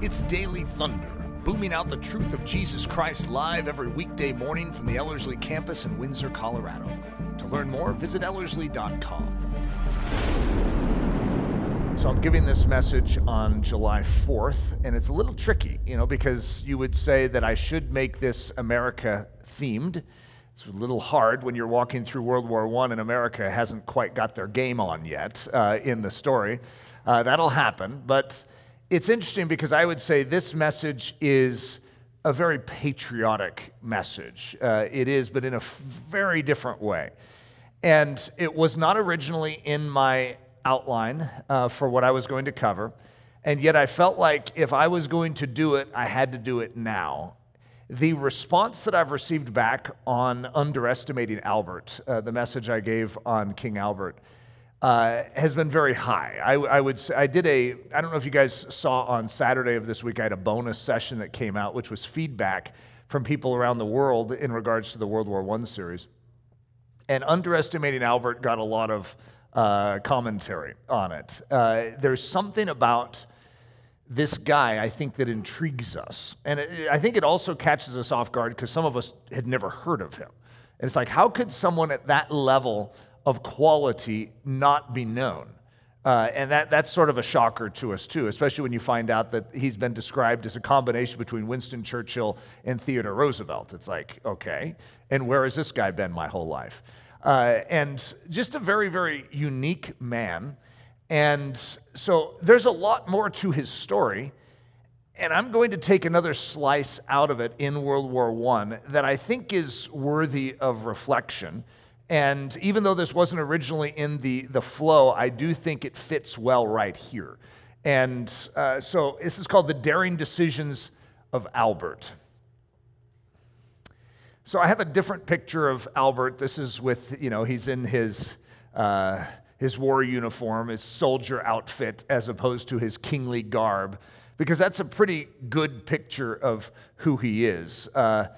It's Daily Thunder, booming out the truth of Jesus Christ live every weekday morning from the Ellerslie campus in Windsor, Colorado. To learn more, visit Ellerslie.com. So I'm giving this message on July 4th, and it's a little tricky, you know, because you would say that I should make this America themed. It's a little hard when you're walking through World War I and America hasn't quite got their game on yet uh, in the story. Uh, that'll happen, but it's interesting because I would say this message is a very patriotic message. Uh, it is, but in a very different way. And it was not originally in my outline uh, for what I was going to cover. And yet I felt like if I was going to do it, I had to do it now. The response that I've received back on underestimating Albert, uh, the message I gave on King Albert, uh, has been very high. I, I, would say, I did a, I don't know if you guys saw on Saturday of this week, I had a bonus session that came out, which was feedback from people around the world in regards to the World War I series. And underestimating Albert got a lot of uh, commentary on it. Uh, there's something about this guy, I think, that intrigues us. And it, I think it also catches us off guard because some of us had never heard of him. And it's like, how could someone at that level of quality not be known? Uh, and that, that's sort of a shocker to us, too, especially when you find out that he's been described as a combination between Winston Churchill and Theodore Roosevelt. It's like, okay, and where has this guy been my whole life? Uh, and just a very, very unique man. And so there's a lot more to his story. And I'm going to take another slice out of it in World War I that I think is worthy of reflection. And even though this wasn't originally in the, the flow, I do think it fits well right here. And uh, so this is called The Daring Decisions of Albert. So I have a different picture of Albert. This is with, you know, he's in his, uh, his war uniform, his soldier outfit, as opposed to his kingly garb, because that's a pretty good picture of who he is. Uh,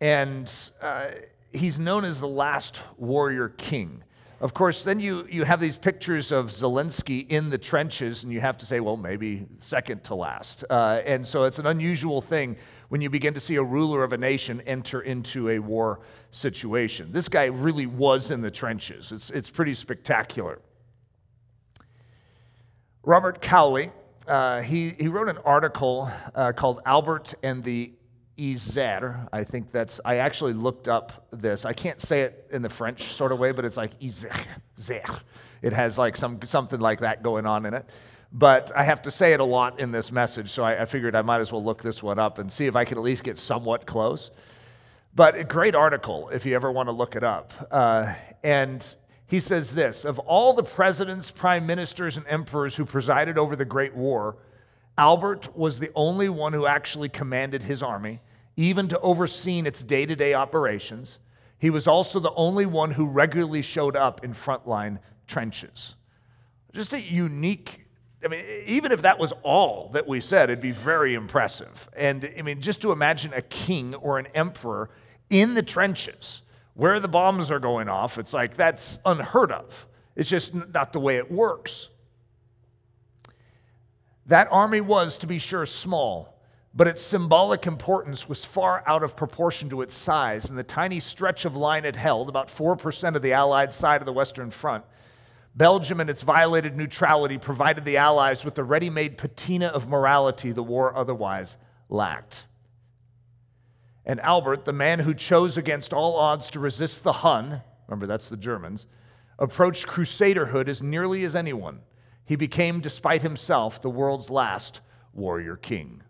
and uh, he's known as the last warrior king. Of course, then you, you have these pictures of Zelensky in the trenches, and you have to say, well, maybe second to last. Uh, and so it's an unusual thing when you begin to see a ruler of a nation enter into a war situation. This guy really was in the trenches, it's, it's pretty spectacular. Robert Cowley, uh, he, he wrote an article uh, called Albert and the Yser. I think that's, I actually looked up this. I can't say it in the French sort of way, but it's like Yser. It has like some, something like that going on in it. But I have to say it a lot in this message, so I, I figured I might as well look this one up and see if I can at least get somewhat close. But a great article if you ever want to look it up. Uh, and he says this Of all the presidents, prime ministers, and emperors who presided over the Great War, Albert was the only one who actually commanded his army, even to overseeing its day to day operations. He was also the only one who regularly showed up in frontline trenches. Just a unique, I mean, even if that was all that we said, it'd be very impressive. And I mean, just to imagine a king or an emperor in the trenches where the bombs are going off, it's like that's unheard of. It's just not the way it works. That army was, to be sure, small, but its symbolic importance was far out of proportion to its size, and the tiny stretch of line it held, about 4% of the Allied side of the Western Front, Belgium and its violated neutrality provided the Allies with the ready made patina of morality the war otherwise lacked. And Albert, the man who chose against all odds to resist the Hun, remember that's the Germans, approached crusaderhood as nearly as anyone he became, despite himself, the world's last warrior king.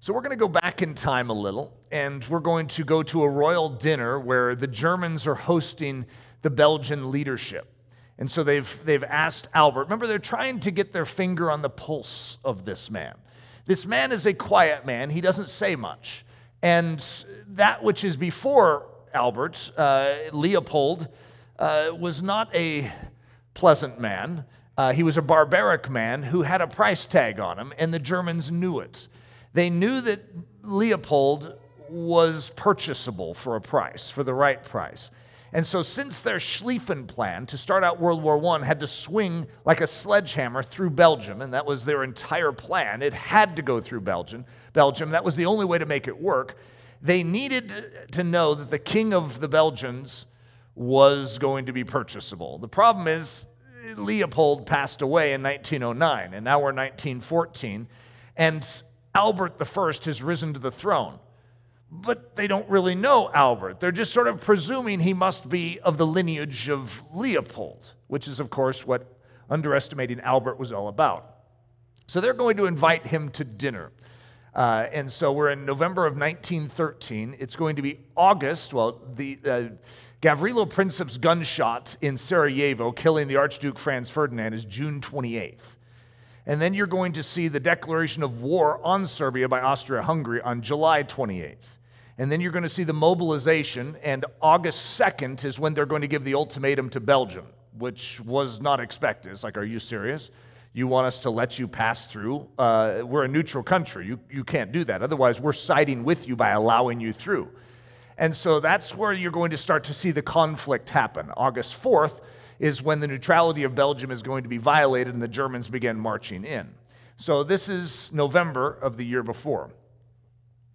So, we're going to go back in time a little, and we're going to go to a royal dinner where the Germans are hosting the Belgian leadership. And so they've, they've asked Albert. Remember, they're trying to get their finger on the pulse of this man. This man is a quiet man, he doesn't say much. And that which is before Albert, uh, Leopold, uh, was not a pleasant man. Uh, he was a barbaric man who had a price tag on him, and the Germans knew it. They knew that Leopold was purchasable for a price, for the right price. And so, since their Schlieffen plan to start out World War I had to swing like a sledgehammer through Belgium, and that was their entire plan, it had to go through Belgium. Belgium, that was the only way to make it work. They needed to know that the king of the Belgians was going to be purchasable. The problem is, Leopold passed away in 1909, and now we're 1914, and Albert I has risen to the throne but they don't really know Albert. They're just sort of presuming he must be of the lineage of Leopold, which is, of course, what underestimating Albert was all about. So they're going to invite him to dinner. Uh, and so we're in November of 1913. It's going to be August. Well, the uh, Gavrilo Princip's gunshot in Sarajevo, killing the Archduke Franz Ferdinand, is June 28th. And then you're going to see the declaration of war on Serbia by Austria Hungary on July 28th. And then you're going to see the mobilization, and August 2nd is when they're going to give the ultimatum to Belgium, which was not expected. It's like, are you serious? You want us to let you pass through? Uh, we're a neutral country. You, you can't do that. Otherwise, we're siding with you by allowing you through. And so that's where you're going to start to see the conflict happen. August 4th is when the neutrality of Belgium is going to be violated and the Germans begin marching in. So this is November of the year before.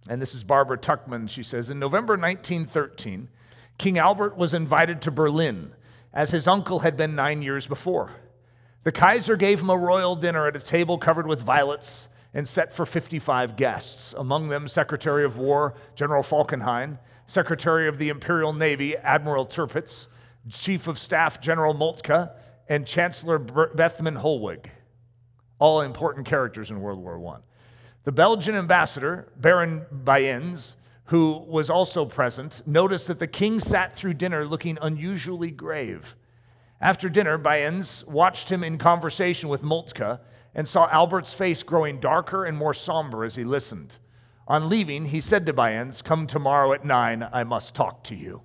And this is Barbara Tuchman. She says In November 1913, King Albert was invited to Berlin, as his uncle had been nine years before. The Kaiser gave him a royal dinner at a table covered with violets and set for 55 guests, among them Secretary of War General Falkenhayn, Secretary of the Imperial Navy Admiral Tirpitz, Chief of Staff General Moltke, and Chancellor Bethmann Hollweg, all important characters in World War I. The Belgian ambassador, Baron Beyens, who was also present, noticed that the king sat through dinner looking unusually grave. After dinner, Beyens watched him in conversation with Moltke and saw Albert's face growing darker and more somber as he listened. On leaving, he said to Beyens, Come tomorrow at nine, I must talk to you.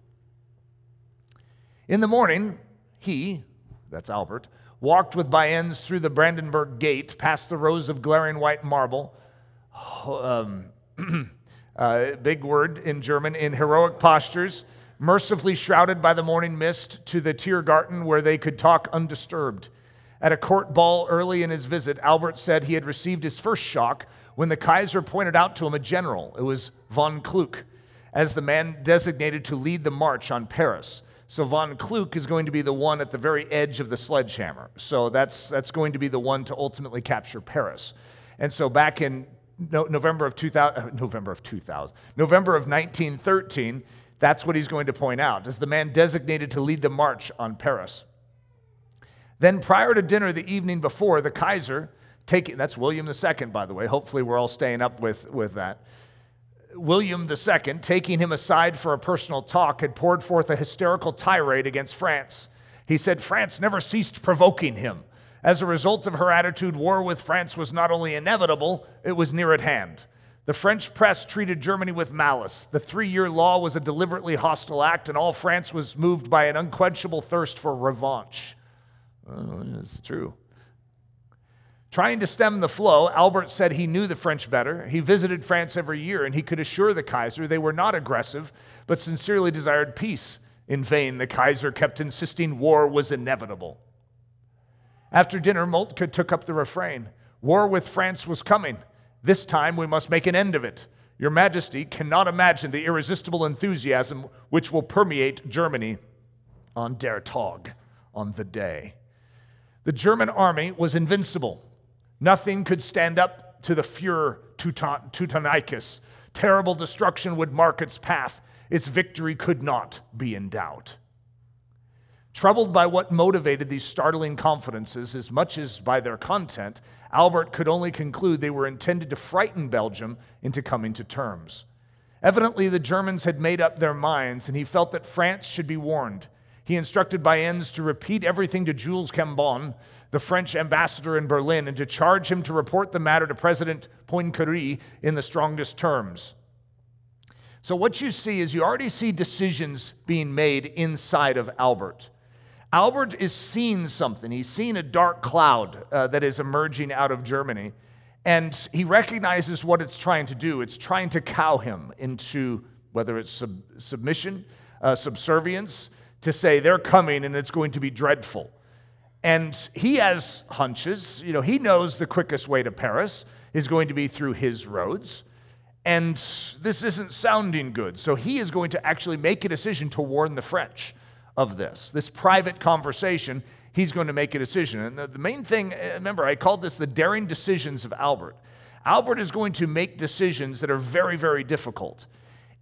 In the morning, he, that's Albert, walked with Beyens through the Brandenburg Gate, past the rows of glaring white marble um, uh, big word in German, in heroic postures, mercifully shrouded by the morning mist to the Tiergarten where they could talk undisturbed. At a court ball early in his visit, Albert said he had received his first shock when the Kaiser pointed out to him a general. It was von Kluck, as the man designated to lead the march on Paris. So von Kluck is going to be the one at the very edge of the sledgehammer. So that's, that's going to be the one to ultimately capture Paris. And so back in no, November of 2000, uh, November of 2000, November of 1913, that's what he's going to point out as the man designated to lead the march on Paris. Then, prior to dinner the evening before, the Kaiser, taking, that's William II, by the way, hopefully we're all staying up with, with that. William II, taking him aside for a personal talk, had poured forth a hysterical tirade against France. He said France never ceased provoking him. As a result of her attitude, war with France was not only inevitable, it was near at hand. The French press treated Germany with malice. The three year law was a deliberately hostile act, and all France was moved by an unquenchable thirst for revanche. It's true. Trying to stem the flow, Albert said he knew the French better. He visited France every year, and he could assure the Kaiser they were not aggressive, but sincerely desired peace. In vain, the Kaiser kept insisting war was inevitable. After dinner, Moltke took up the refrain War with France was coming. This time we must make an end of it. Your Majesty cannot imagine the irresistible enthusiasm which will permeate Germany on Der Tag, on the day. The German army was invincible. Nothing could stand up to the Furor Teutonicus. Terrible destruction would mark its path. Its victory could not be in doubt. Troubled by what motivated these startling confidences as much as by their content, Albert could only conclude they were intended to frighten Belgium into coming to terms. Evidently, the Germans had made up their minds, and he felt that France should be warned. He instructed Beyens to repeat everything to Jules Cambon, the French ambassador in Berlin, and to charge him to report the matter to President Poincaré in the strongest terms. So, what you see is you already see decisions being made inside of Albert. Albert is seeing something. He's seeing a dark cloud uh, that is emerging out of Germany, and he recognizes what it's trying to do. It's trying to cow him into whether it's sub- submission, uh, subservience, to say they're coming and it's going to be dreadful. And he has hunches. You know, he knows the quickest way to Paris is going to be through his roads. And this isn't sounding good. So he is going to actually make a decision to warn the French of this. This private conversation, he's going to make a decision. And the, main thing, uh, remember, I called this the daring decisions of Albert. Albert is going to make decisions that are very, very difficult.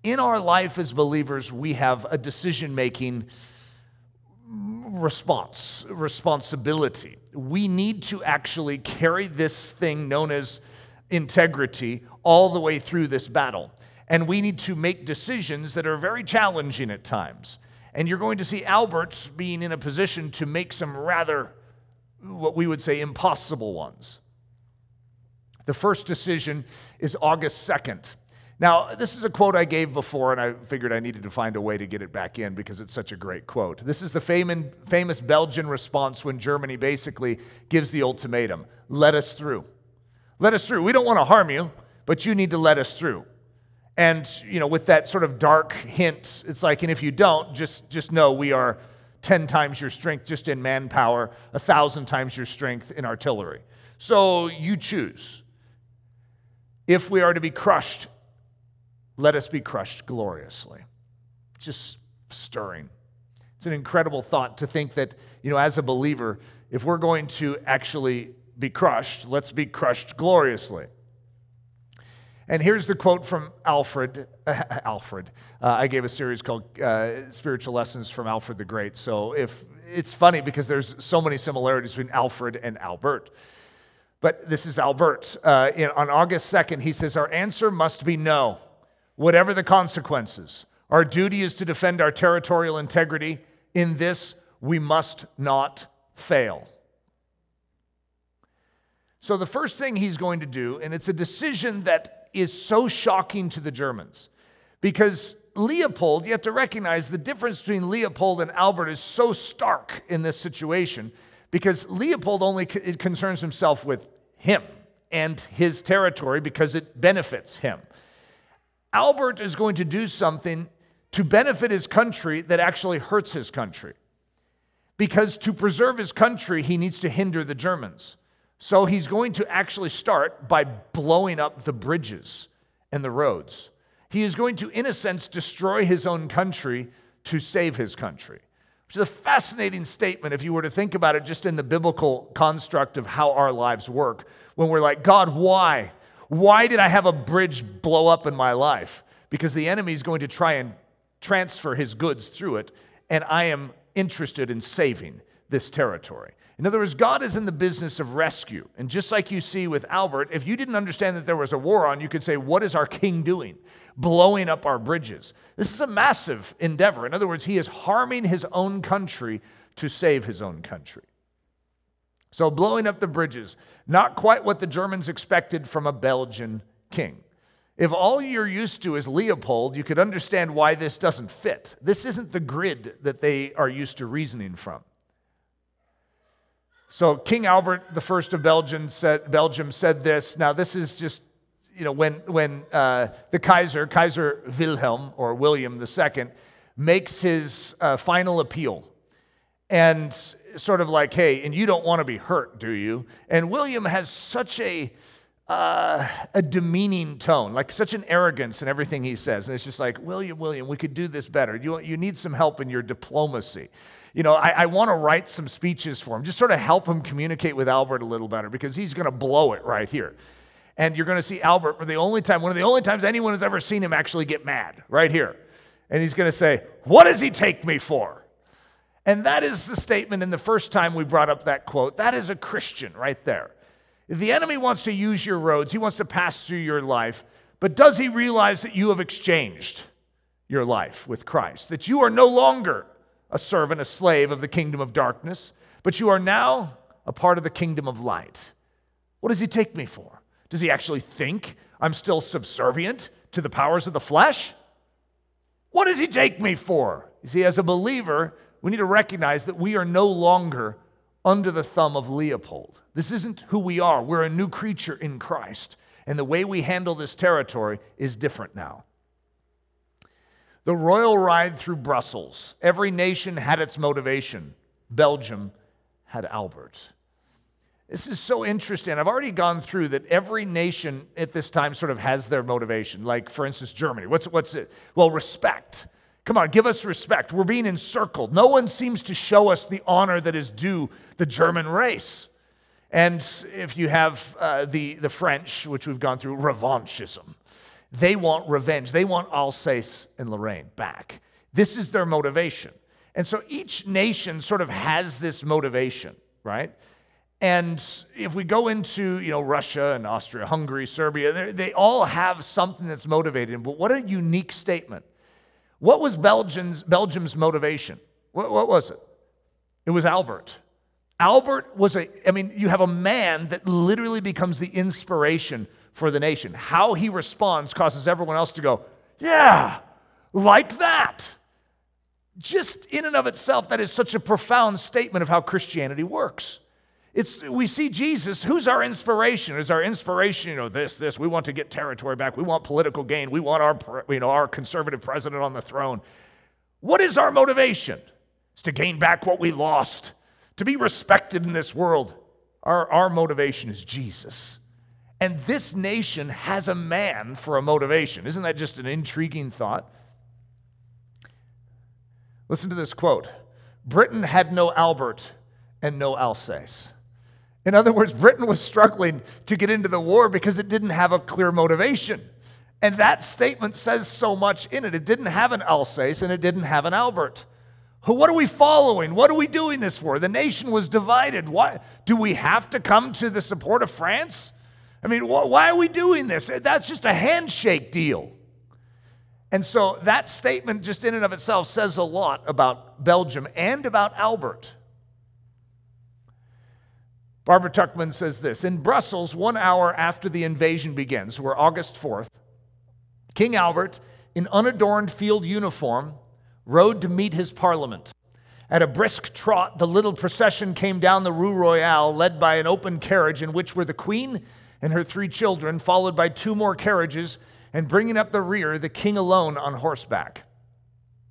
In our life as believers, we have a decision making response, responsibility. We need to actually carry this thing known as integrity all the way through this battle. And we need to make decisions that are very challenging at times. And you're going to see Alberts being in a position to make some rather, what we would say, impossible ones. The first decision is August 2nd. Now, this is a quote I gave before, and I figured I needed to find a way to get it back in because it's such a great quote. This is the famous Belgian response when Germany basically gives the ultimatum let us through. Let us through. We don't want to harm you, but you need to let us through. And, you know, with that sort of dark hint, it's like, and if you don't, just, just know we are 10 times your strength just in manpower, a thousand times your strength in artillery. So you choose. If we are to be crushed, let us be crushed gloriously. Just stirring. It's an incredible thought to think that, you know, as a believer, if we're going to actually be crushed, let's be crushed gloriously. And here's the quote from Alfred. Alfred. Uh, I gave a series called uh, Spiritual Lessons from Alfred the Great. So if it's funny because there's so many similarities between Alfred and Albert. But this is Albert. Uh, in, on August 2nd, he says, Our answer must be no, whatever the consequences. Our duty is to defend our territorial integrity. In this, we must not fail. So, the first thing he's going to do, and it's a decision that is so shocking to the Germans, because Leopold, you have to recognize the difference between Leopold and Albert is so stark in this situation, because Leopold only concerns himself with him and his territory because it benefits him. Albert is going to do something to benefit his country that actually hurts his country. Because to preserve his country, he needs to hinder the Germans. So he's going to actually start by blowing up the bridges and the roads. He is going to, in a sense, destroy his own country to save his country, which is a fascinating statement if you were to think about it just in the biblical construct of how our lives work. When we're like, God, why? Why did I have a bridge blow up in my life? Because the enemy is going to try and transfer his goods through it, and I am interested in saving this territory. In other words, God is in the business of rescue. And just like you see with Albert, if you didn't understand that there was a war on, you could say, What is our king doing? Blowing up our bridges. This is a massive endeavor. In other words, he is harming his own country to save his own country. So, blowing up the bridges, not quite what the Germans expected from a Belgian king. If all you're used to is Leopold, you could understand why this doesn't fit. This isn't the grid that they are used to reasoning from. So King Albert I of Belgium said, Belgium said this. Now this is just, you know, when, when uh, the Kaiser, Kaiser Wilhelm or William II, makes his uh, final appeal. And sort of like, hey, and you don't want to be hurt, do you? And William has such a, uh, a demeaning tone, like such an arrogance in everything he says. And it's just like, William, William, we could do this better. You, you need some help in your diplomacy you know, I, I want to write some speeches for him, just sort of help him communicate with Albert a little better because he's going to blow it right here. And you're going to see Albert for the only time, one of the only times anyone has ever seen him actually get mad, right here. And he's going to say, What does he take me for? And that is the statement in the first time we brought up that quote. That is a Christian right there. The enemy wants to use your roads, he wants to pass through your life, but does he realize that you have exchanged your life with Christ? That you are no longer a servant, a slave of the kingdom of darkness, but you are now a part of the kingdom of light. What does he take me for? Does he actually think I'm still subservient to the powers of the flesh? What does he take me for? You see, as a believer, we need to recognize that we are no longer under the thumb of Leopold. This isn't who we are. We're a new creature in Christ. And the way we handle this territory is different now. The royal ride through Brussels. Every nation had its motivation. Belgium had Albert. This is so interesting. I've already gone through that every nation at this time sort of has their motivation. Like, for instance, Germany. What's, what's it? Well, respect. Come on, give us respect. We're being encircled. No one seems to show us the honor that is due the German race. And if you have uh, the, the French, which we've gone through, revanchism, they want revenge. They want Alsace and Lorraine back. This is their motivation. And so each nation sort of has this motivation, right? And if we go into, you know, Russia and Austria, Hungary, Serbia, they all have something that's motivating. But what a unique statement. What was Belgium's, Belgium's motivation? What, what was it? It was Albert. Albert was a, I mean, you have a man that literally becomes the inspiration for the nation. How he responds causes everyone else to go, yeah, like that. Just in and of itself, that is such a profound statement of how Christianity works. It's, we see Jesus, who's our inspiration? Is our inspiration, you know, this, this, we want to get territory back, we want political gain, we want our, you know, our conservative president on the throne. What is our motivation? It's to gain back what we lost, to be respected in this world. Our, our motivation is Jesus. And this nation has a man for a motivation. Isn't that just an intriguing thought? Listen to this quote Britain had no Albert and no Alsace. In other words, Britain was struggling to get into the war because it didn't have a clear motivation. And that statement says so much in it. It didn't have an Alsace and it didn't have an Albert. What are we following? What are we doing this for? The nation was divided. Why do we have to come to the support of France? I mean, why are we doing this? That's just a handshake deal. And so that statement, just in and of itself, says a lot about Belgium and about Albert. Barbara Tuchman says this In Brussels, one hour after the invasion begins, we're August 4th, King Albert, in unadorned field uniform, rode to meet his parliament. At a brisk trot, the little procession came down the Rue Royale, led by an open carriage in which were the Queen and her three children, followed by two more carriages, and bringing up the rear, the king alone on horseback.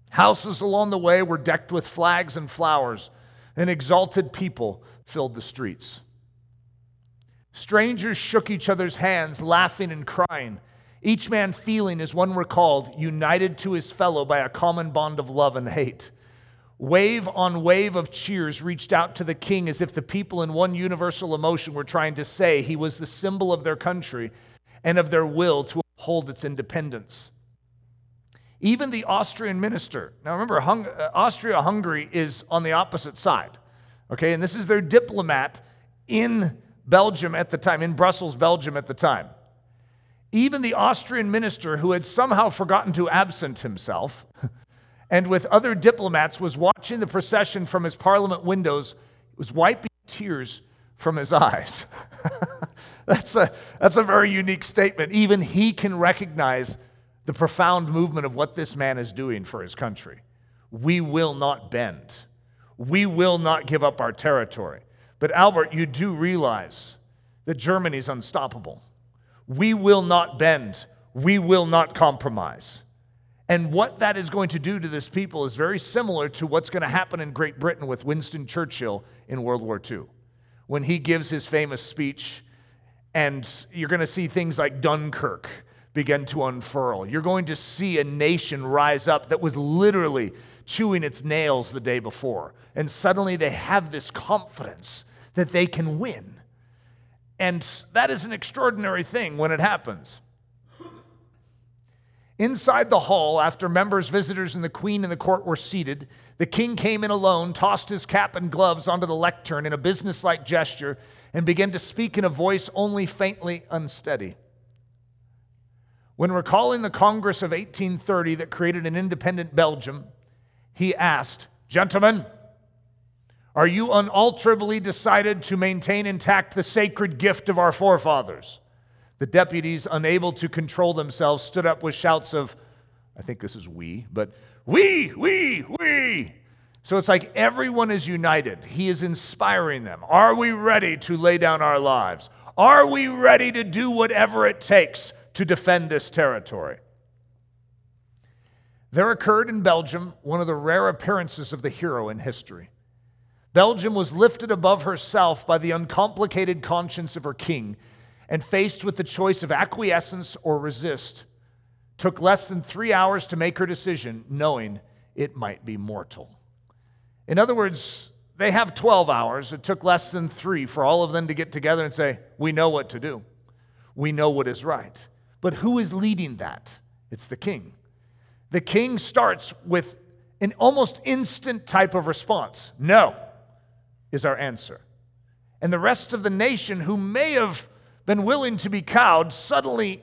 Houses along the way were decked with flags and flowers. An exalted people filled the streets. Strangers shook each other's hands, laughing and crying, each man feeling, as one recalled, united to his fellow by a common bond of love and hate. Wave on wave of cheers reached out to the king as if the people in one universal emotion were trying to say he was the symbol of their country and of their will to uphold its independence. Even the Austrian minister, now remember, Hung- uh, Austria Hungary is on the opposite side, okay, and this is their diplomat in Belgium at the time, in Brussels, Belgium at the time. Even the Austrian minister, who had somehow forgotten to absent himself, and with other diplomats was watching the procession from his parliament windows, was wiping tears from his eyes. that's, a, that's a very unique statement. Even he can recognize the profound movement of what this man is doing for his country. We will not bend. We will not give up our territory. But Albert, you do realize that Germany is unstoppable. We will not bend. We will not compromise. And what that is going to do to this people is very similar to what's going to happen in Great Britain with Winston Churchill in World War II. When he gives his famous speech, and you're going to see things like Dunkirk begin to unfurl. You're going to see a nation rise up that was literally chewing its nails the day before. And suddenly they have this confidence that they can win. And that is an extraordinary thing when it happens. Inside the hall, after members, visitors, and the queen and the court were seated, the king came in alone, tossed his cap and gloves onto the lectern in a businesslike gesture, and began to speak in a voice only faintly unsteady. When recalling the Congress of 1830 that created an independent Belgium, he asked, Gentlemen, are you unalterably decided to maintain intact the sacred gift of our forefathers? The deputies, unable to control themselves, stood up with shouts of, I think this is we, but we, we, we. So it's like everyone is united. He is inspiring them. Are we ready to lay down our lives? Are we ready to do whatever it takes to defend this territory? there occurred in Belgium one of the rare appearances of the hero in history. Belgium was lifted above herself by the uncomplicated conscience of her king, and faced with the choice of acquiescence or resist, took less than three hours to make her decision, knowing it might be mortal. In other words, they have 12 hours. It took less than three for all of them to get together and say, We know what to do. We know what is right. But who is leading that? It's the king. The king starts with an almost instant type of response no is our answer. And the rest of the nation, who may have been willing to be cowed, suddenly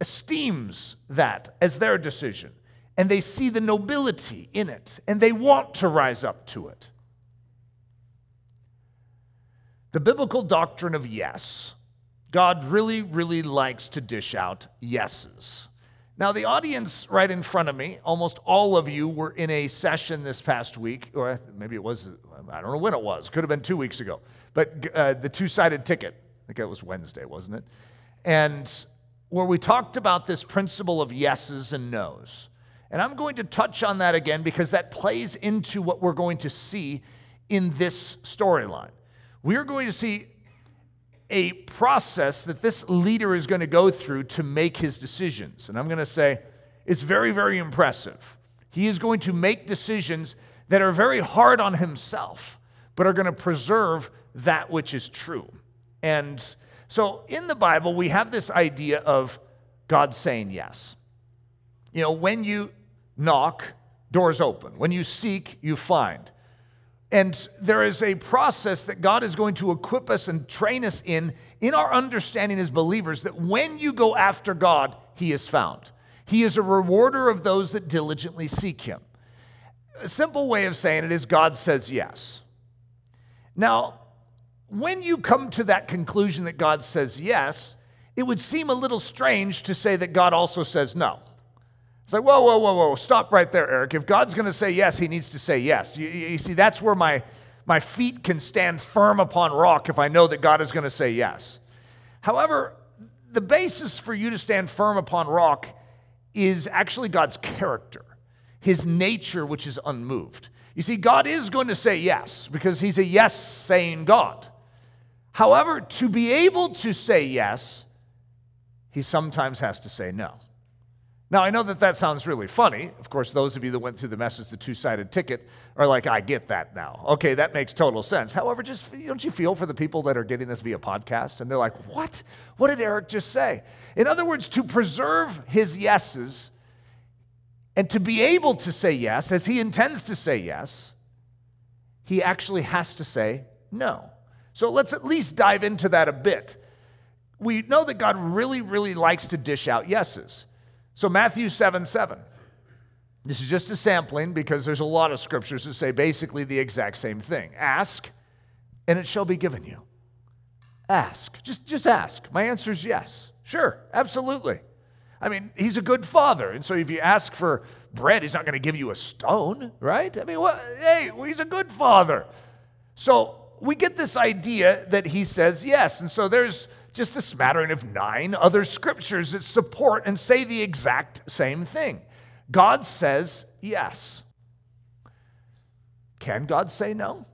esteems that as their decision. And they see the nobility in it, and they want to rise up to it. The biblical doctrine of yes, God really, really likes to dish out yeses. Now, the audience right in front of me, almost all of you were in a session this past week, or maybe it was, I don't know when it was, could have been two weeks ago, but uh, the two sided ticket, I think it was Wednesday, wasn't it? And where we talked about this principle of yeses and nos. And I'm going to touch on that again because that plays into what we're going to see in this storyline. We are going to see a process that this leader is going to go through to make his decisions. And I'm going to say it's very, very impressive. He is going to make decisions that are very hard on himself, but are going to preserve that which is true. And so in the Bible, we have this idea of God saying yes. You know, when you knock, doors open. When you seek, you find. And there is a process that God is going to equip us and train us in, in our understanding as believers, that when you go after God, He is found. He is a rewarder of those that diligently seek Him. A simple way of saying it is God says yes. Now, when you come to that conclusion that God says yes, it would seem a little strange to say that God also says no. It's like, whoa, whoa, whoa, whoa, stop right there, Eric. If God's going to say yes, he needs to say yes. You, you, see, that's where my, my feet can stand firm upon rock if I know that God is going to say yes. However, the basis for you to stand firm upon rock is actually God's character, his nature, which is unmoved. You see, God is going to say yes because he's a yes saying God. However, to be able to say yes, he sometimes has to say no. Now, I know that that sounds really funny. Of course, those of you that went through the message, the two sided ticket, are like, I get that now. Okay, that makes total sense. However, just don't you feel for the people that are getting this via podcast and they're like, what? What did Eric just say? In other words, to preserve his yeses and to be able to say yes, as he intends to say yes, he actually has to say no. So let's at least dive into that a bit. We know that God really, really likes to dish out yeses. So, Matthew 7 7. This is just a sampling because there's a lot of scriptures that say basically the exact same thing. Ask, and it shall be given you. Ask. Just, just ask. My answer is yes. Sure, absolutely. I mean, he's a good father. And so if you ask for bread, he's not going to give you a stone, right? I mean, hey, he's a good father. So we get this idea that he says yes. And so there's just a smattering of nine other scriptures that support and say the exact same thing. God says yes. Can God say no?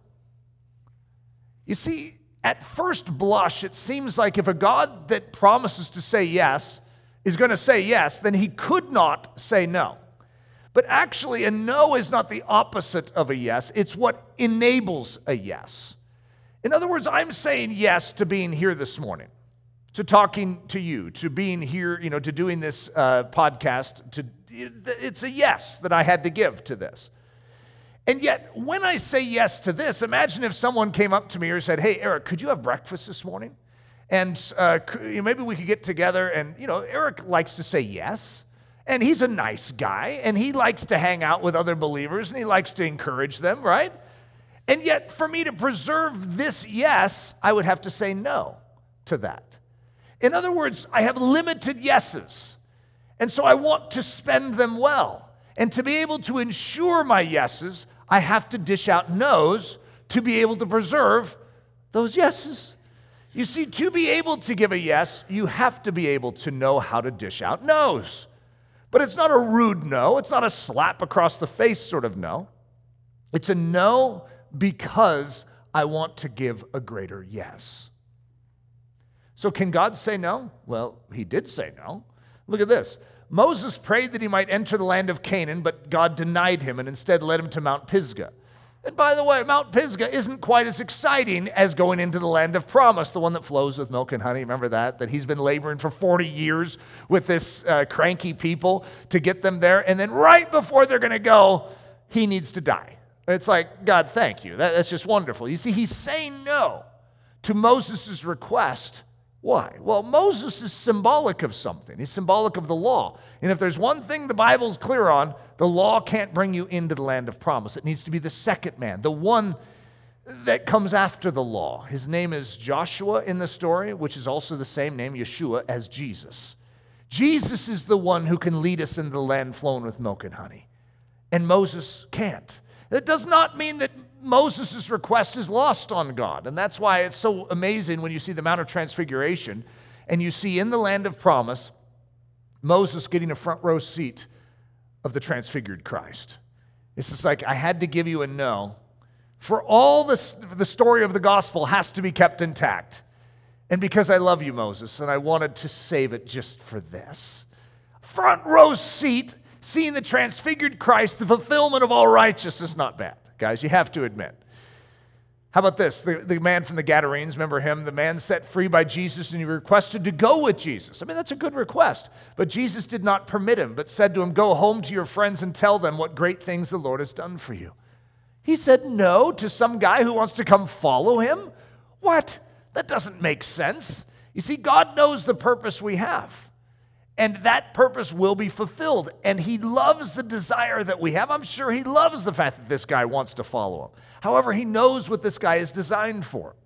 You see, at first blush, it seems like if a God that promises to say yes is going to say yes, then he could not say no. But actually, a no is not the opposite of a yes, it's what enables a yes. In other words, I'm saying yes to being here this morning to talking to you, to being here, you know, to doing this uh, podcast. To it's a yes that I had to give to this. And yet, when I say yes to this, imagine if someone came up to me or said, "Hey, Eric, could you have breakfast this morning?" And uh, maybe we could get together. And you know, Eric likes to say yes, and he's a nice guy, and he likes to hang out with other believers, and he likes to encourage them, right? And yet, for me to preserve this yes, I would have to say no to that. In other words, I have limited yeses. And so I want to spend them well. And to be able to ensure my yeses, I have to dish out no's to be able to preserve those yeses. You see, to be able to give a yes, you have to be able to know how to dish out no's. But it's not a rude no, it's not a slap across the face sort of no. It's a no because I want to give a greater yes. So, can God say no? Well, he did say no. Look at this. Moses prayed that he might enter the land of Canaan, but God denied him and instead led him to Mount Pisgah. And by the way, Mount Pisgah isn't quite as exciting as going into the land of promise, the one that flows with milk and honey. Remember that? That he's been laboring for 40 years with this uh, cranky people to get them there. And then right before they're going to go, he needs to die. It's like, God, thank you. That, that's just wonderful. You see, he's saying no to Moses' request why? Well, Moses is symbolic of something. He's symbolic of the law. And if there's one thing the Bible's clear on, the law can't bring you into the land of promise. It needs to be the second man, the one that comes after the law. His name is Joshua in the story, which is also the same name, Yeshua, as Jesus. Jesus is the one who can lead us into the land flowing with milk and honey. And Moses can't. That does not mean that Moses' request is lost on God. And that's why it's so amazing when you see the Mount of Transfiguration and you see in the land of promise Moses getting a front row seat of the transfigured Christ. It's just like, I had to give you a no. For all this, the story of the gospel has to be kept intact. And because I love you, Moses, and I wanted to save it just for this. Front row seat, seeing the transfigured Christ, the fulfillment of all righteousness, not bad guys. You have to admit. How about this? The, the man from the Gadarenes, remember him? The man set free by Jesus and he requested to go with Jesus. I mean, that's a good request. But Jesus did not permit him, but said to him, Go home to your friends and tell them what great things the Lord has done for you. He said no to some guy who wants to come follow him? What? That doesn't make sense. You see, God knows the purpose we have and that purpose will be fulfilled. And he loves the desire that we have. I'm sure he loves the fact that this guy wants to follow him. However, he knows what this guy is designed for.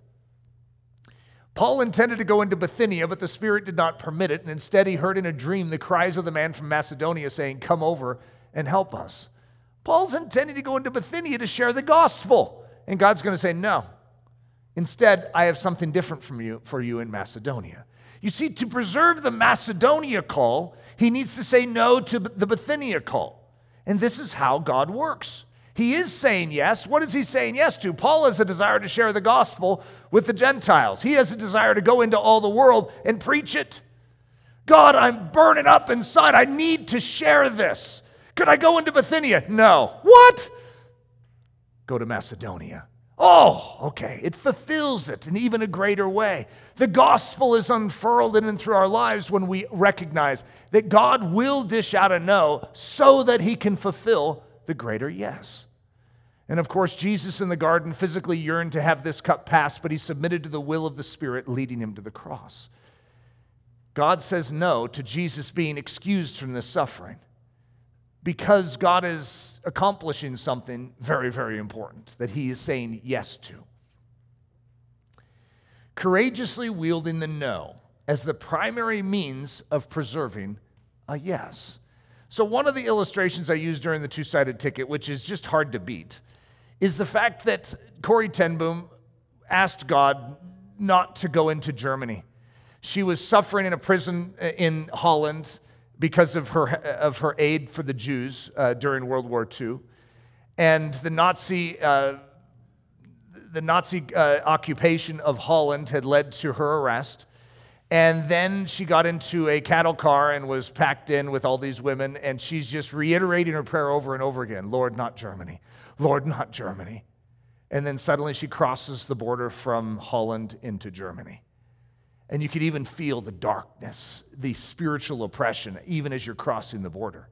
Paul intended to go into Bithynia, but the Spirit did not permit it, and instead he heard in a dream the cries of the man from Macedonia saying, Come over and help us. Paul's intending to go into Bithynia to share the gospel, and God's going to say, No. Instead, I have something different from you, for you in Macedonia. You see, to preserve the Macedonia call, he needs to say no to the Bithynia call. And this is how God works. He is saying yes. What is he saying yes to? Paul has a desire to share the gospel with the Gentiles, he has a desire to go into all the world and preach it. God, I'm burning up inside. I need to share this. Could I go into Bithynia? No. What? Go to Macedonia. Oh, okay. It fulfills it in even a greater way. The gospel is unfurled in and through our lives when we recognize that God will dish out a no so that he can fulfill the greater yes. And of course, Jesus in the garden physically yearned to have this cup pass, but he submitted to the will of the Spirit leading him to the cross. God says no to Jesus being excused from this suffering because God is accomplishing something very, very important that he is saying yes to. Courageously wielding the no as the primary means of preserving a yes. So, one of the illustrations I used during the two sided ticket, which is just hard to beat, is the fact that Corrie ten Boom asked God not to go into Germany. She was suffering in a prison uh, in Holland because of her, of her aid for the Jews uh, during World War II. And the Nazi, uh, the Nazi uh, occupation of Holland had led to her arrest. And then she got into a cattle car and was packed in with all these women. And she's just reiterating her prayer over and over again Lord, not Germany. Lord, not Germany. And then suddenly she crosses the border from Holland into Germany. And you could even feel the darkness, the spiritual oppression, even as you're crossing the border.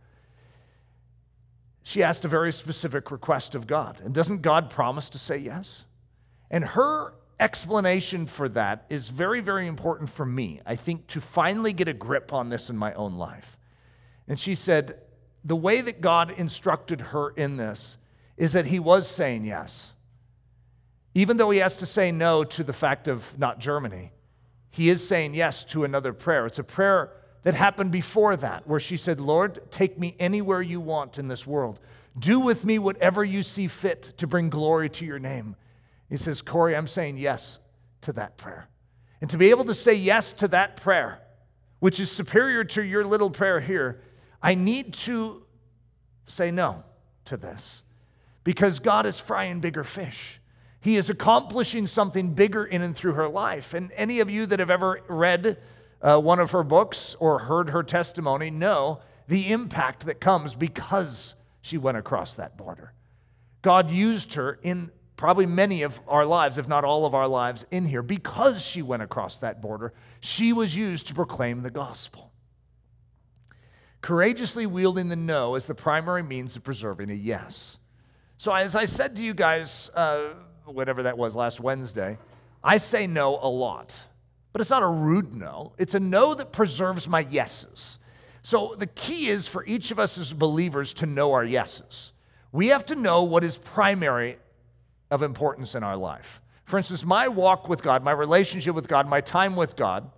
She asked a very specific request of God. And doesn't God promise to say yes? And her explanation for that is very, very important for me, I think, to finally get a grip on this in my own life. And she said, the way that God instructed her in this is that He was saying yes. Even though He has to say no to the fact of not Germany, he is saying yes to another prayer. It's a prayer that happened before that, where she said, Lord, take me anywhere you want in this world. Do with me whatever you see fit to bring glory to your name. He says, Corrie, I'm saying yes to that prayer. And to be able to say yes to that prayer, which is superior to your little prayer here, I need to say no to this because God is frying bigger fish. He is accomplishing something bigger in and through her life. And any of you that have ever read uh, one of her books or heard her testimony know the impact that comes because she went across that border. God used her in probably many of our lives, if not all of our lives, in here because she went across that border. She was used to proclaim the gospel. Courageously wielding the no as the primary means of preserving a yes. So, as I said to you guys, uh, whatever that was last Wednesday, I say no a lot. But it's not a rude no, it's a no that preserves my yeses. So, the key is for each of us as believers to know our yeses. We have to know what is primary of importance in our life. For instance, my walk with God, my relationship with God, my time with God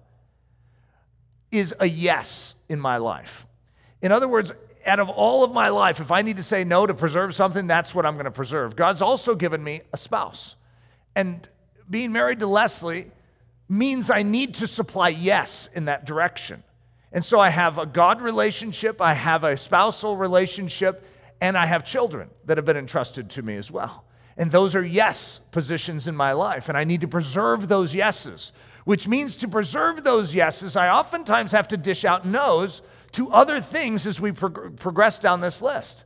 is a yes in my life. In other words, out of all of my life, if I need to say no to preserve something, that's what I'm going to preserve. God's also given me a spouse. And being married to Leslie means I need to supply yes in that direction. And so I have a God relationship, I have a spousal relationship, and I have children that have been entrusted to me as well. And those are yes positions in my life. And I need to preserve those yeses, which means to preserve those yeses, I oftentimes have to dish out no's to other things as we prog- progress down this list.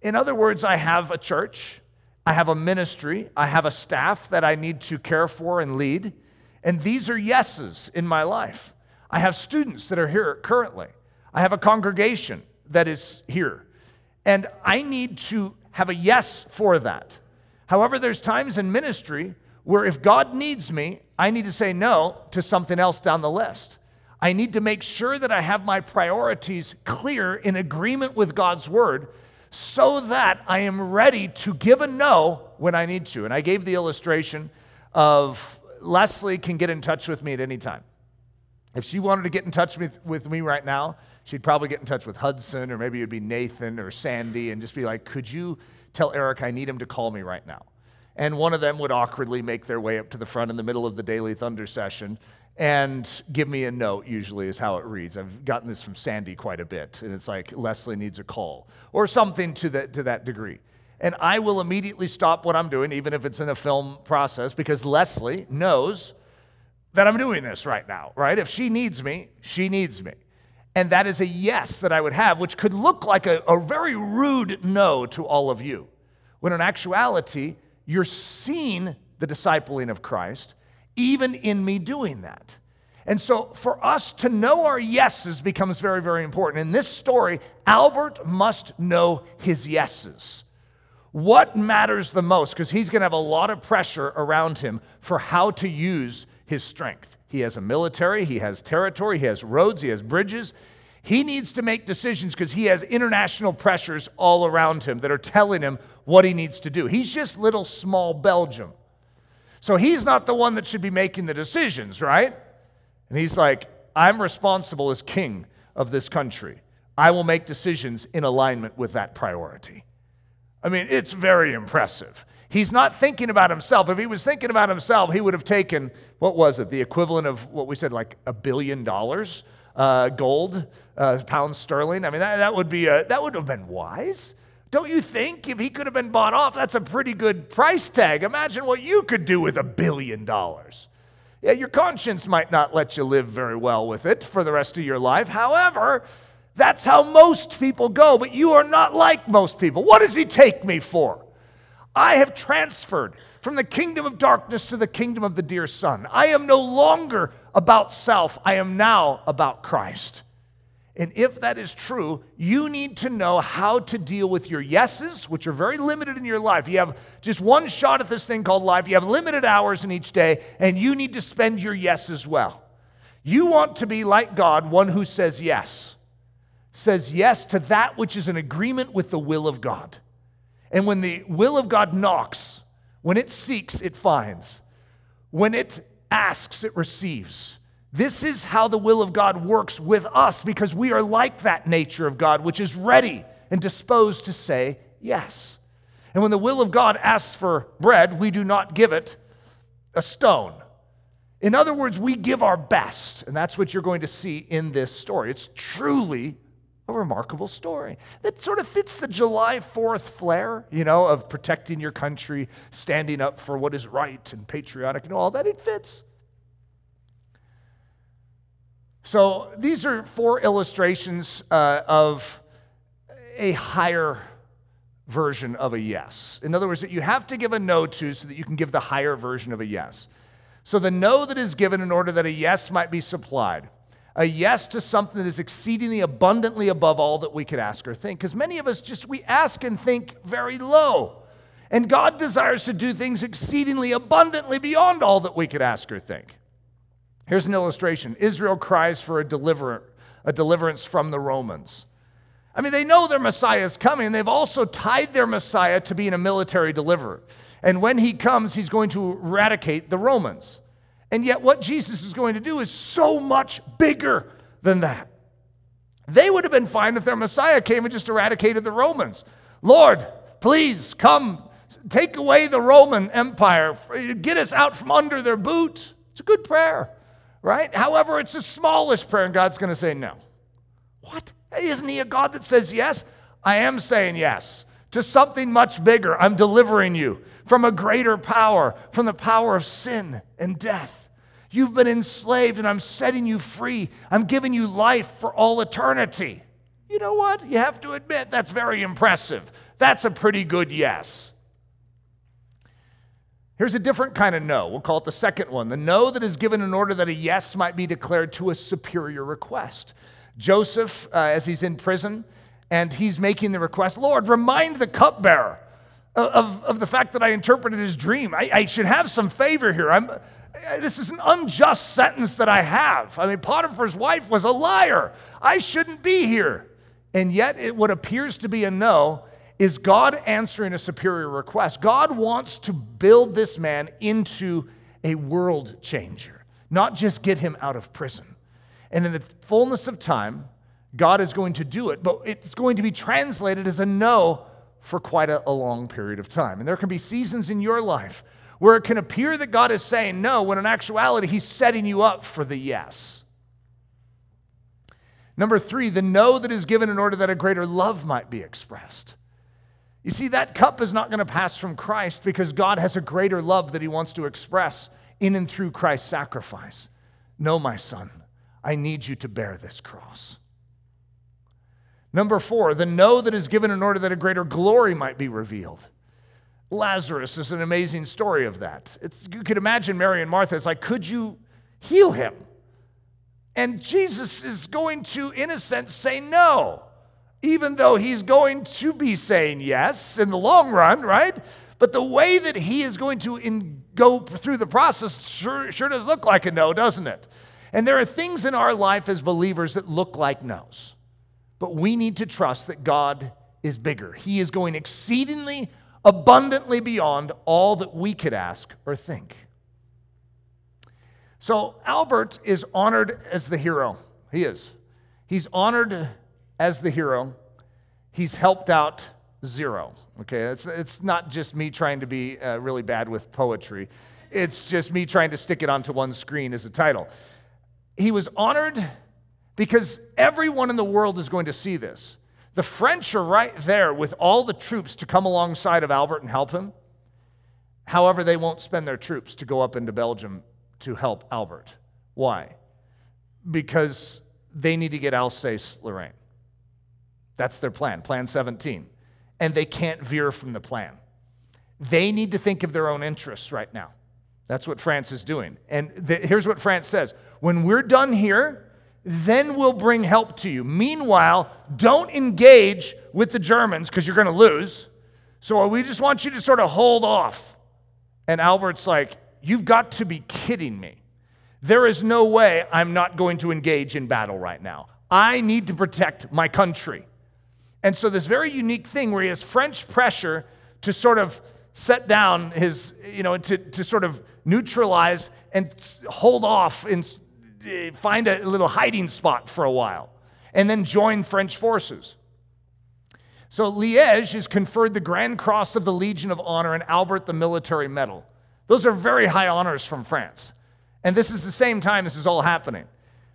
In other words, I have a church, I have a ministry, I have a staff that I need to care for and lead, and these are yeses in my life. I have students that are here currently, I have a congregation that is here, and I need to have a yes for that. However, there's times in ministry where if God needs me, I need to say no to something else down the list. I need to make sure that I have my priorities clear in agreement with God's word so that I am ready to give a no when I need to. And I gave the illustration of Leslie can get in touch with me at any time. If she wanted to get in touch with, with me right now, she'd probably get in touch with Hudson or maybe it'd be Nathan or Sandy and just be like, Could you tell Eric I need him to call me right now? And one of them would awkwardly make their way up to the front in the middle of the daily thunder session and give me a note, usually, is how it reads. I've gotten this from Sandy quite a bit, and it's like, Leslie needs a call, or something to that, to that degree. And I will immediately stop what I'm doing, even if it's in a film process, because Leslie knows that I'm doing this right now, right? If she needs me, she needs me. And that is a yes that I would have, which could look like a, a very rude no to all of you, when in actuality, you're seeing the discipling of Christ even in me doing that. And so for us to know our yeses becomes very, very important. In this story, Albert must know his yeses. What matters the most? Because he's going to have a lot of pressure around him for how to use his strength. He has a military, he has territory, he has roads, he has bridges. He needs to make decisions because he has international pressures all around him that are telling him what he needs to do. He's just little small Belgium. So he's not the one that should be making the decisions, right? And he's like, I'm responsible as king of this country. I will make decisions in alignment with that priority. I mean, it's very impressive. He's not thinking about himself. If he was thinking about himself, he would have taken, what was it, the equivalent of what we said, like a billion dollars uh, gold, uh, pounds sterling. I mean, that, that, would be a, that would have been wise. Don't you think if he could have been bought off, that's a pretty good price tag? Imagine what you could do with a billion dollars. Yeah, your conscience might not let you live very well with it for the rest of your life. However, that's how most people go, but you are not like most people. What does he take me for? I have transferred from the kingdom of darkness to the kingdom of the dear Son. I am no longer about self, I am now about Christ. And if that is true, you need to know how to deal with your yeses, which are very limited in your life. You have just one shot at this thing called life, you have limited hours in each day, and you need to spend your yeses well. You want to be like God, one who says yes, says yes to that which is in agreement with the will of God. And when the will of God knocks, when it seeks, it finds. When it asks, it receives. This is how the will of God works with us because we are like that nature of God, which is ready and disposed to say yes. And when the will of God asks for bread, we do not give it a stone. In other words, we give our best. And that's what you're going to see in this story. It's truly a remarkable story that sort of fits the July 4th flair, you know, of protecting your country, standing up for what is right and patriotic and all that. It fits. So these are four illustrations uh, of a higher version of a yes. In other words, that you have to give a no to so that you can give the higher version of a yes. So the no that is given in order that a yes might be supplied. A yes to something that is exceedingly abundantly above all that we could ask or think. Because many of us just, we ask and think very low. And God desires to do things exceedingly abundantly beyond all that we could ask or think. Here's an illustration Israel cries for a, a deliverance from the Romans. I mean, they know their Messiah is coming. They've also tied their Messiah to being a military deliverer. And when he comes, he's going to eradicate the Romans. And yet, what Jesus is going to do is so much bigger than that. They would have been fine if their Messiah came and just eradicated the Romans. Lord, please come, take away the Roman Empire, get us out from under their boot. It's a good prayer right? However, it's the smallest prayer, and God's going to say no. What? Isn't He a God that says yes? I am saying yes to something much bigger. I'm delivering you from a greater power, from the power of sin and death. You've been enslaved, and I'm setting you free. I'm giving you life for all eternity. You know what? You have to admit that's very impressive. That's a pretty good yes. Here's a different kind of no. We'll call it the second one the no that is given in order that a yes might be declared to a superior request. Joseph, uh, as he's in prison, and he's making the request Lord, remind the cupbearer of, of the fact that I interpreted his dream. I, I should have some favor here. I'm, this is an unjust sentence that I have. I mean, Potiphar's wife was a liar. I shouldn't be here. And yet, it, what appears to be a no is God answering a superior request. God wants to build this man into a world changer, not just get him out of prison. And in the fullness of time, God is going to do it, but it's going to be translated as a no for quite a, a, long period of time. And there can be seasons in your life where it can appear that God is saying no, when in actuality, He's setting you up for the yes. Number three, the no that is given in order that a greater love might be expressed. You see, that cup is not going to pass from Christ because God has a greater love that He wants to express in and through Christ's sacrifice. No, my son, I need you to bear this cross. Number four, the no that is given in order that a greater glory might be revealed. Lazarus is an amazing story of that. It's, you could imagine Mary and Martha. It's like, could you heal him? And Jesus is going to, in a sense, say no even though he's going to be saying yes in the long run, right? But the way that he is going to in, go through the process sure, sure does look like a no, doesn't it? And there are things in our life as believers that look like no's. But we need to trust that God is bigger. He is going exceedingly abundantly beyond all that we could ask or think. So Albert is honored as the hero. He is. He's honored as the hero. He's helped out zero. Okay, it's, it's not just me trying to be uh, really bad with poetry, it's just me trying to stick it onto one screen as a title. He was honored because everyone in the world is going to see this. The French are right there with all the troops to come alongside of Albert and help him. However, they won't spend their troops to go up into Belgium to help Albert. Why? Because they need to get Alsace Lorraine. That's their plan, Plan 17. And they can't veer from the plan. They need to think of their own interests right now. That's what France is doing. And here's what France says When we're done here, then we'll bring help to you. Meanwhile, don't engage with the Germans because you're going to lose. So we just want you to sort of hold off. And Albert's like, You've got to be kidding me. There is no way I'm not going to engage in battle right now. I need to protect my country. And so, this very unique thing where he has French pressure to sort of set down his, you know, to, to sort of neutralize and hold off and find a little hiding spot for a while, and then join French forces. So, Liège is conferred the Grand Cross of the Legion of Honor and Albert the Military Medal. Those are very high honors from France. And this is the same time this is all happening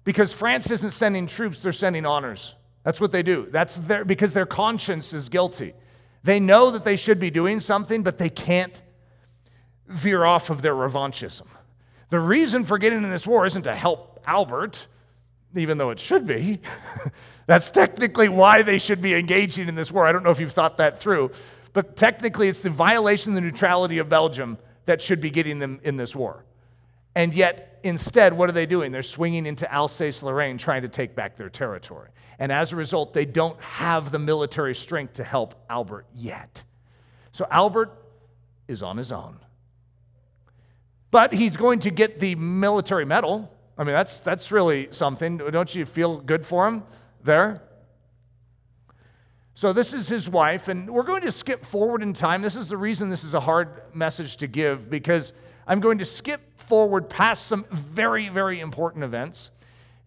because France isn't sending troops, they're sending honors That's what they do. That's their, because their conscience is guilty. They know that they should be doing something, but they can't veer off of their revanchism. The reason for getting in this war isn't to help Albert, even though it should be. That's technically why they should be engaging in this war. I don't know if you've thought that through, but technically it's the violation of the neutrality of Belgium that should be getting them in this war. And yet, instead, what are they doing? They're swinging into Alsace Lorraine trying to take back their territory. And as a result, they don't have the military strength to help Albert yet. So Albert is on his own. But he's going to get the military medal. I mean, that's, that's really something. Don't you feel good for him there? So, this is his wife, and we're going to skip forward in time. This is the reason this is a hard message to give because I'm going to skip forward past some very, very important events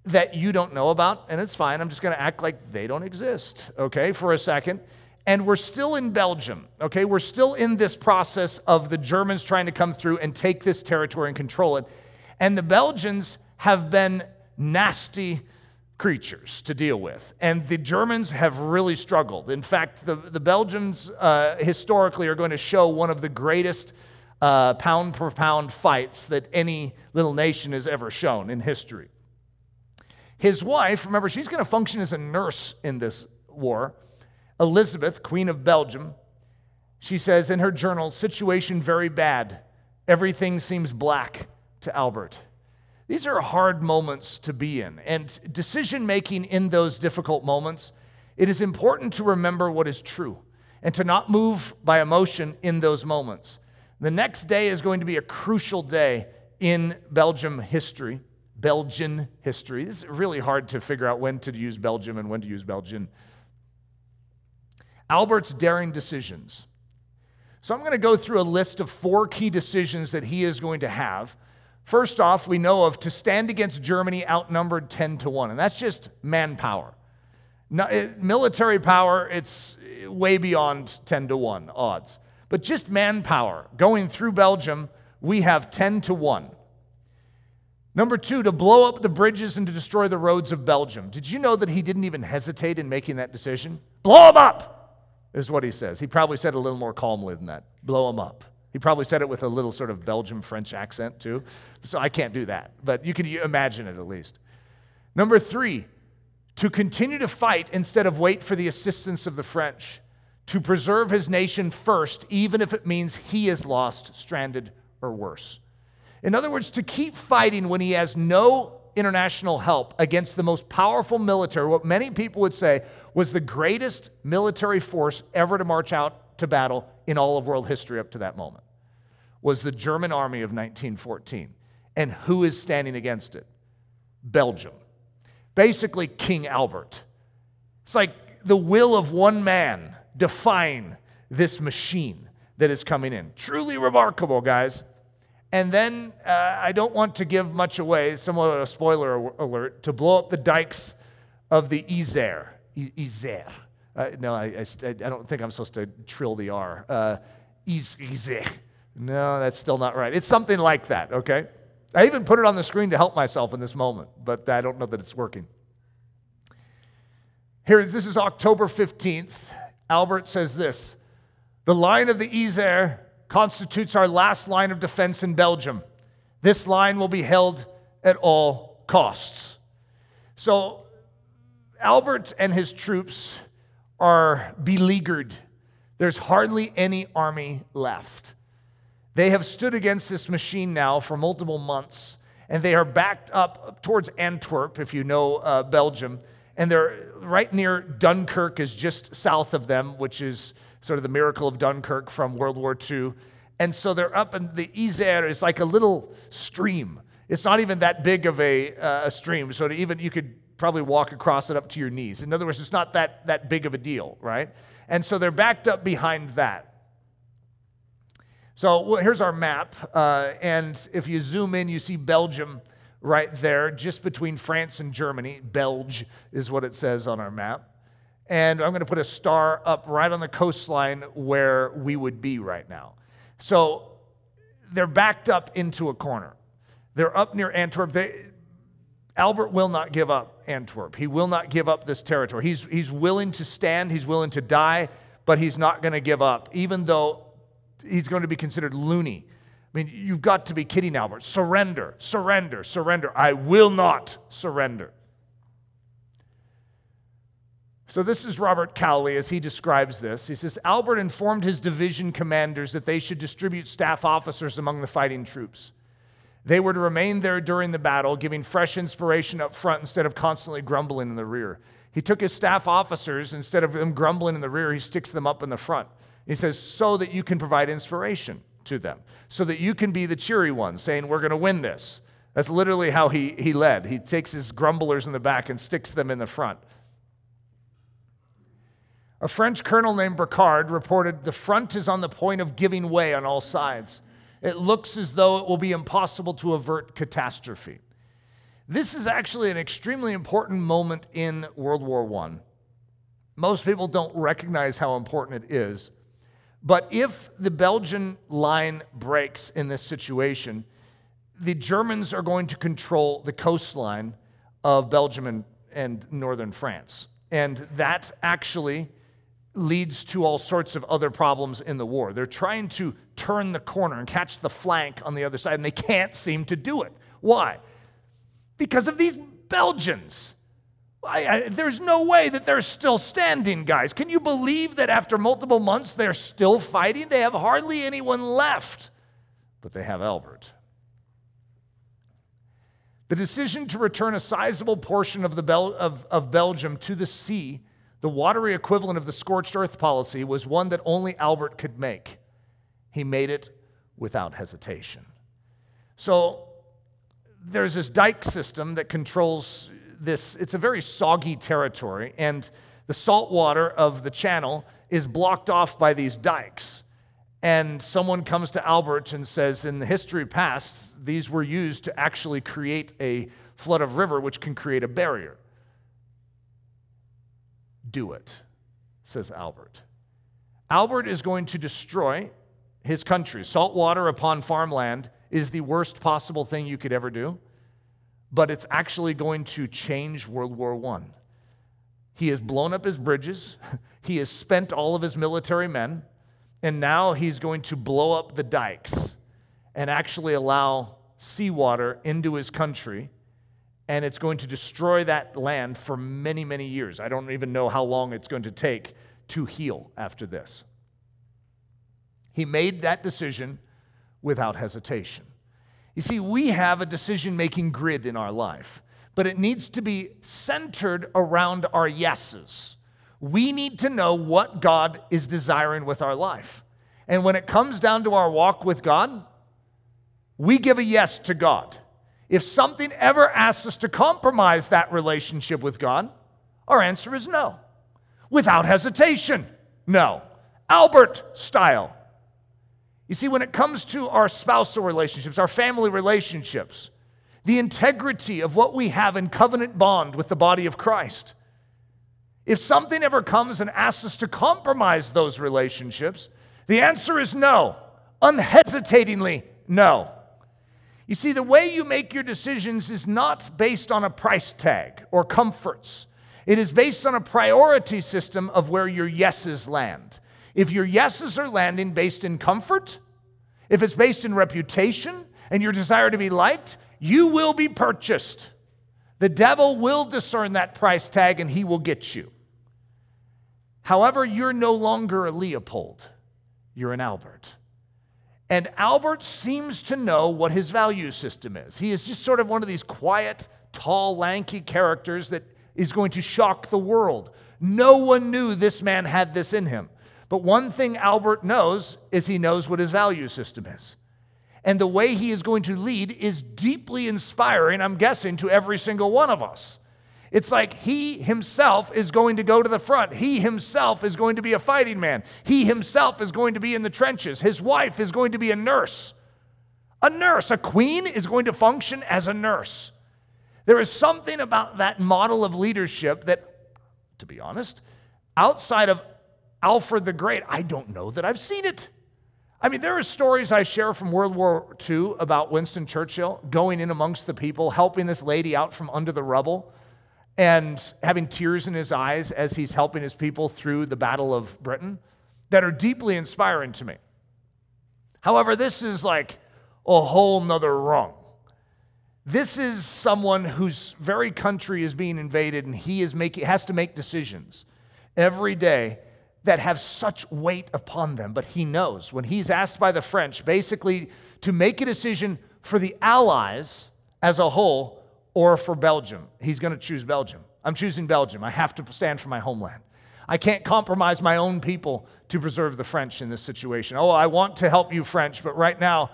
that you don't know about, and it's fine. I'm just going to act like they don't exist, okay, for a second. And we're still in Belgium, okay? We're still in this process of the Germans trying to come through and take this territory and control it. And the Belgians have been nasty creatures to deal with. And the Germans have really struggled. In fact, the, the Belgians uh, historically are going to show one of the greatest uh, pound for pound fights that any little nation has ever shown in history. His wife, remember, she's going to function as a nurse in this war. Elizabeth, Queen of Belgium, she says in her journal, situation very bad. Everything seems black to Albert. These are hard moments to be in. And decision making in those difficult moments, it is important to remember what is true and to not move by emotion in those moments. The next day is going to be a crucial day in Belgium history. Belgian history. It's really hard to figure out when to use Belgium and when to use Belgian. Albert's daring decisions. So I'm going to go through a list of four key decisions that he is going to have. First off, we know of to stand against Germany outnumbered 10 to 1, and that's just manpower. Eh, military power, it's way beyond 10 to 1 odds. But just manpower going through Belgium, we have 10 to 1. Number two, to blow up the bridges and to destroy the roads of Belgium. Did you know that he didn't even hesitate in making that decision? Blow them up, is what he says. He probably said a little more calmly than that. Blow them up. He probably said it with a little sort of Belgium French accent too. So I can't do that, but you can imagine it at least. Number three, to continue to fight instead of wait for the assistance of the French, to preserve his nation first, even if it means he is lost, stranded, or worse. In other words, to keep fighting when he has no international help against the most powerful military, what many people would say was the greatest military force ever to march out to battle in all of world history up to that moment, was the German army of 1914. And who is standing against it? Belgium. Basically, King Albert. It's like the will of one man define this machine that is coming in. Truly remarkable, guys. And then uh, I don't want to give much away, somewhat of a spoiler alert, to blow up the dikes of the Yser. Yser. Uh, no, I, I, I, don't think I'm supposed to trill the R. Uh, Yser. No, that's still not right. It's something like that, okay? I even put it on the screen to help myself in this moment, but I don't know that it's working. Here, this is October 15th. Albert says this The line of the Yser constitutes our last line of defense in Belgium. This line will be held at all costs. So, Albert and his troops are beleaguered. There's hardly any army left. They have stood against this machine now for multiple months, and they are backed up towards Antwerp, if you know uh, Belgium. And they're right near Dunkirk, is just south of them, which is sort of the miracle of Dunkirk from World War II. And so they're up, and the Yser is like a little stream. It's not even that big of a, uh, a stream, so even you could probably walk across it up to your knees. In other words, it's not that, that big of a deal, right? And so they're backed up behind that. So well, here's our map. Uh, and if you zoom in, you see Belgium right there, just between France and Germany. Belge is what it says on our map. And I'm going to put a star up right on the coastline where we would be right now. So they're backed up into a corner. They're up near Antwerp. They, Albert will not give up Antwerp. He will not give up this territory. He's, he's willing to stand, he's willing to die, but he's not going to give up, even though he's going to be considered loony. I mean, you've got to be kidding, Albert. Surrender, surrender, surrender. I will not surrender. So, this is Robert Cowley as he describes this. He says Albert informed his division commanders that they should distribute staff officers among the fighting troops. They were to remain there during the battle, giving fresh inspiration up front instead of constantly grumbling in the rear. He took his staff officers, instead of them grumbling in the rear, he sticks them up in the front. He says, so that you can provide inspiration to them, so that you can be the cheery one saying, We're going to win this. That's literally how he, he led. He takes his grumblers in the back and sticks them in the front. A French colonel named Brécard reported the front is on the point of giving way on all sides it looks as though it will be impossible to avert catastrophe. This is actually an extremely important moment in World War I. Most people don't recognize how important it is. But if the Belgian line breaks in this situation, the Germans are going to control the coastline of Belgium and, and northern France. And that actually leads to all sorts of other problems in the war. They're trying to turn the corner and catch the flank on the other side, and they can't seem to do it. Why? Because of these Belgians. I, I, there's no way that they're still standing, guys. Can you believe that after multiple months they're still fighting? They have hardly anyone left, but they have Albert. The decision to return a sizable portion of, the Bel- of, of Belgium to the sea the watery equivalent of the scorched earth policy was one that only Albert could make. He made it without hesitation. So there's this dike system that controls this. It's a very soggy territory, and the salt water of the channel is blocked off by these dikes. And someone comes to Albert and says, in the history past, these were used to actually create a flood of river, which can create a barrier do it, says Albert. Albert is going to destroy his country. Salt water upon farmland is the worst possible thing you could ever do, but it's actually going to change World War I. He has blown up his bridges, he has spent all of his military men, and now he's going to blow up the dikes and actually allow seawater into his country and it's going to destroy that land for many, many years. I don't even know how long it's going to take to heal after this. He made that decision without hesitation. You see, we have a decision making grid in our life, but it needs to be centered around our yeses. We need to know what God is desiring with our life. And when it comes down to our walk with God, we give a yes to God. If something ever asks us to compromise that relationship with God, our answer is no. Without hesitation, no. Albert style. You see, when it comes to our spousal relationships, our family relationships, the integrity of what we have in covenant bond with the body of Christ, if something ever comes and asks us to compromise those relationships, the answer is no. Unhesitatingly, no. You see, the way you make your decisions is not based on a price tag or comforts. It is based on a priority system of where your yeses land. If your yeses are landing based in comfort, if it's based in reputation and your desire to be liked, you will be purchased. The devil will discern that price tag and he will get you. However, you're no longer a Leopold, you're an Albert. And Albert seems to know what his value system is. He is just sort of one of these quiet, tall, lanky characters that is going to shock the world. No one knew this man had this in him. But one thing Albert knows is he knows what his value system is. And the way he is going to lead is deeply inspiring, I'm guessing, to every single one of us. It's like he himself is going to go to the front. He himself is going to be a fighting man. He himself is going to be in the trenches. His wife is going to be a nurse. A nurse, a queen is going to function as a nurse. There is something about that model of leadership that, to be honest, outside of Alfred the Great, I don't know that I've seen it. I mean, there are stories I share from World War II about Winston Churchill going in amongst the people, helping this lady out from under the rubble, and having tears in his eyes as he's helping his people through the Battle of Britain that are deeply inspiring to me. However, this is like a whole nother rung. This is someone whose very country is being invaded, and he is making, has to make decisions every day that have such weight upon them. But he knows when he's asked by the French basically to make a decision for the Allies as a whole or for Belgium, he's going to choose Belgium. I'm choosing Belgium. I have to stand for my homeland. I can't compromise my own people to preserve the French in this situation. Oh, I want to help you, French, but right now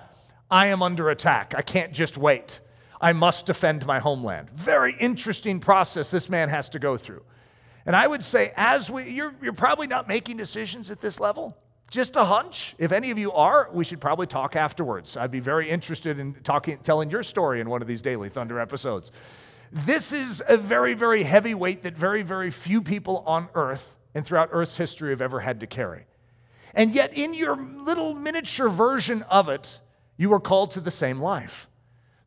I am under attack. I can't just wait. I must defend my homeland. Very interesting process this man has to go through. And I would say, as we, you're, you're probably not making decisions at this level. Just a hunch. If any of you are, we should probably talk afterwards. I'd be very interested in talking, telling your story in one of these Daily Thunder episodes. This is a very, very heavy weight that very, very few people on earth and throughout Earth's history have ever had to carry. And yet, in your little miniature version of it, you are called to the same life.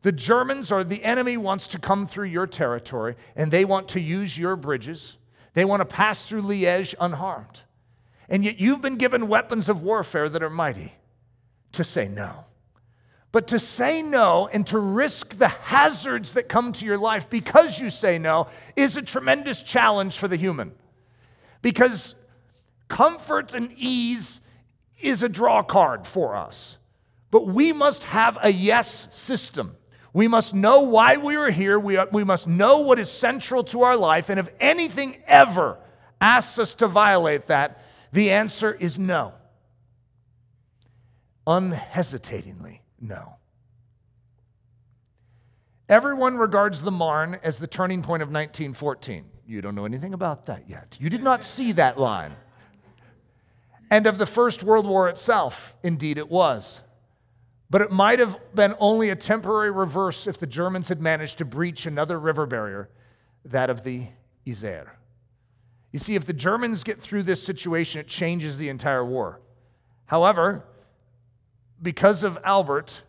The Germans or the enemy wants to come through your territory and they want to use your bridges they want to pass through Liège unharmed. And yet you've been given weapons of warfare that are mighty to say no. But to say no and to risk the hazards that come to your life because you say no is a tremendous challenge for the human. Because comfort and ease is a draw card for us. But we must have a yes system. We must know why we are here. We, we must know what is central to our life. And if anything ever asks us to violate that, the answer is no. Unhesitatingly, no. Everyone regards the Marne as the turning point of 1914. You don't know anything about that yet. You did not see that line. And of the First World War itself, indeed it was. But it might have been only a temporary reverse if the Germans had managed to breach another river barrier, that of the Yser. You see, if the Germans get through this situation, it changes the entire war. However, because of Albert,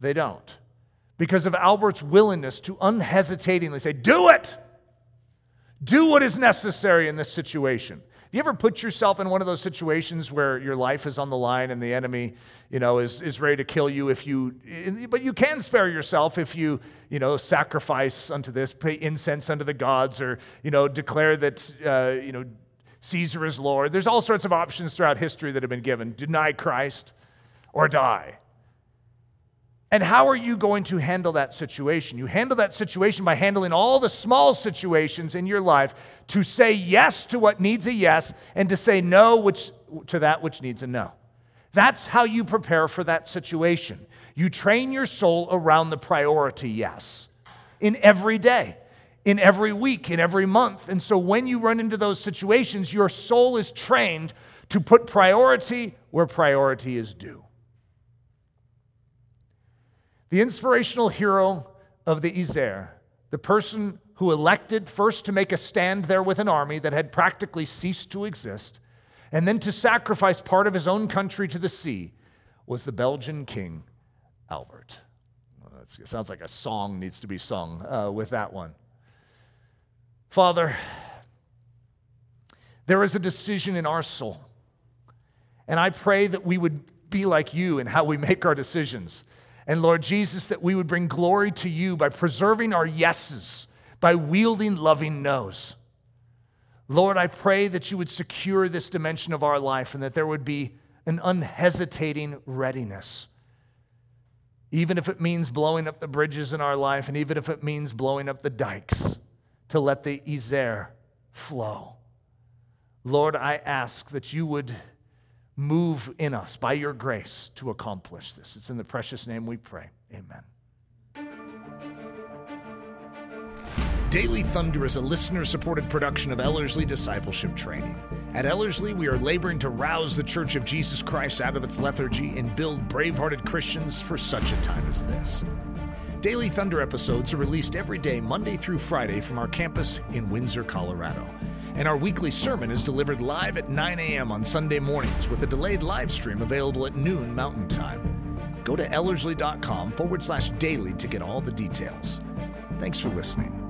they don't. Because of Albert's willingness to unhesitatingly say, Do it! Do what is necessary in this situation you ever put yourself in one of those situations where your life is on the line and the enemy, you know, is, is ready to kill you if you, but you can spare yourself if you, you know, sacrifice unto this, pay incense unto the gods, or, you know, declare that, uh, you know, Caesar is Lord. There's all sorts of options throughout history that have been given. Deny Christ or die. And how are you going to handle that situation? You handle that situation by handling all the small situations in your life to say yes to what needs a yes and to say no which, to that which needs a no. That's how you prepare for that situation. You train your soul around the priority yes in every day, in every week, in every month. And so when you run into those situations, your soul is trained to put priority where priority is due. The inspirational hero of the Yser, the person who elected first to make a stand there with an army that had practically ceased to exist, and then to sacrifice part of his own country to the sea, was the Belgian king, Albert. Well, it sounds like a song needs to be sung uh, with that one. Father, there is a decision in our soul. And I pray that we would be like you in how we make our decisions. And Lord Jesus, that we would bring glory to you by preserving our yeses, by wielding loving no's. Lord, I pray that you would secure this dimension of our life and that there would be an unhesitating readiness. Even if it means blowing up the bridges in our life, and even if it means blowing up the dikes to let the Yser flow. Lord, I ask that you would move in us by your grace to accomplish this. It's in the precious name we pray. Amen. Daily Thunder is a listener supported production of Ellerslie Discipleship Training. At Ellerslie, we are laboring to rouse the Church of Jesus Christ out of its lethargy and build brave hearted Christians for such a time as this. Daily Thunder episodes are released every day, Monday through Friday, from our campus in Windsor, Colorado. And our weekly sermon is delivered live at 9 a.m. on Sunday mornings with a delayed live stream available at noon Mountain Time. Go to ellerslie.com forward slash daily to get all the details. Thanks for listening.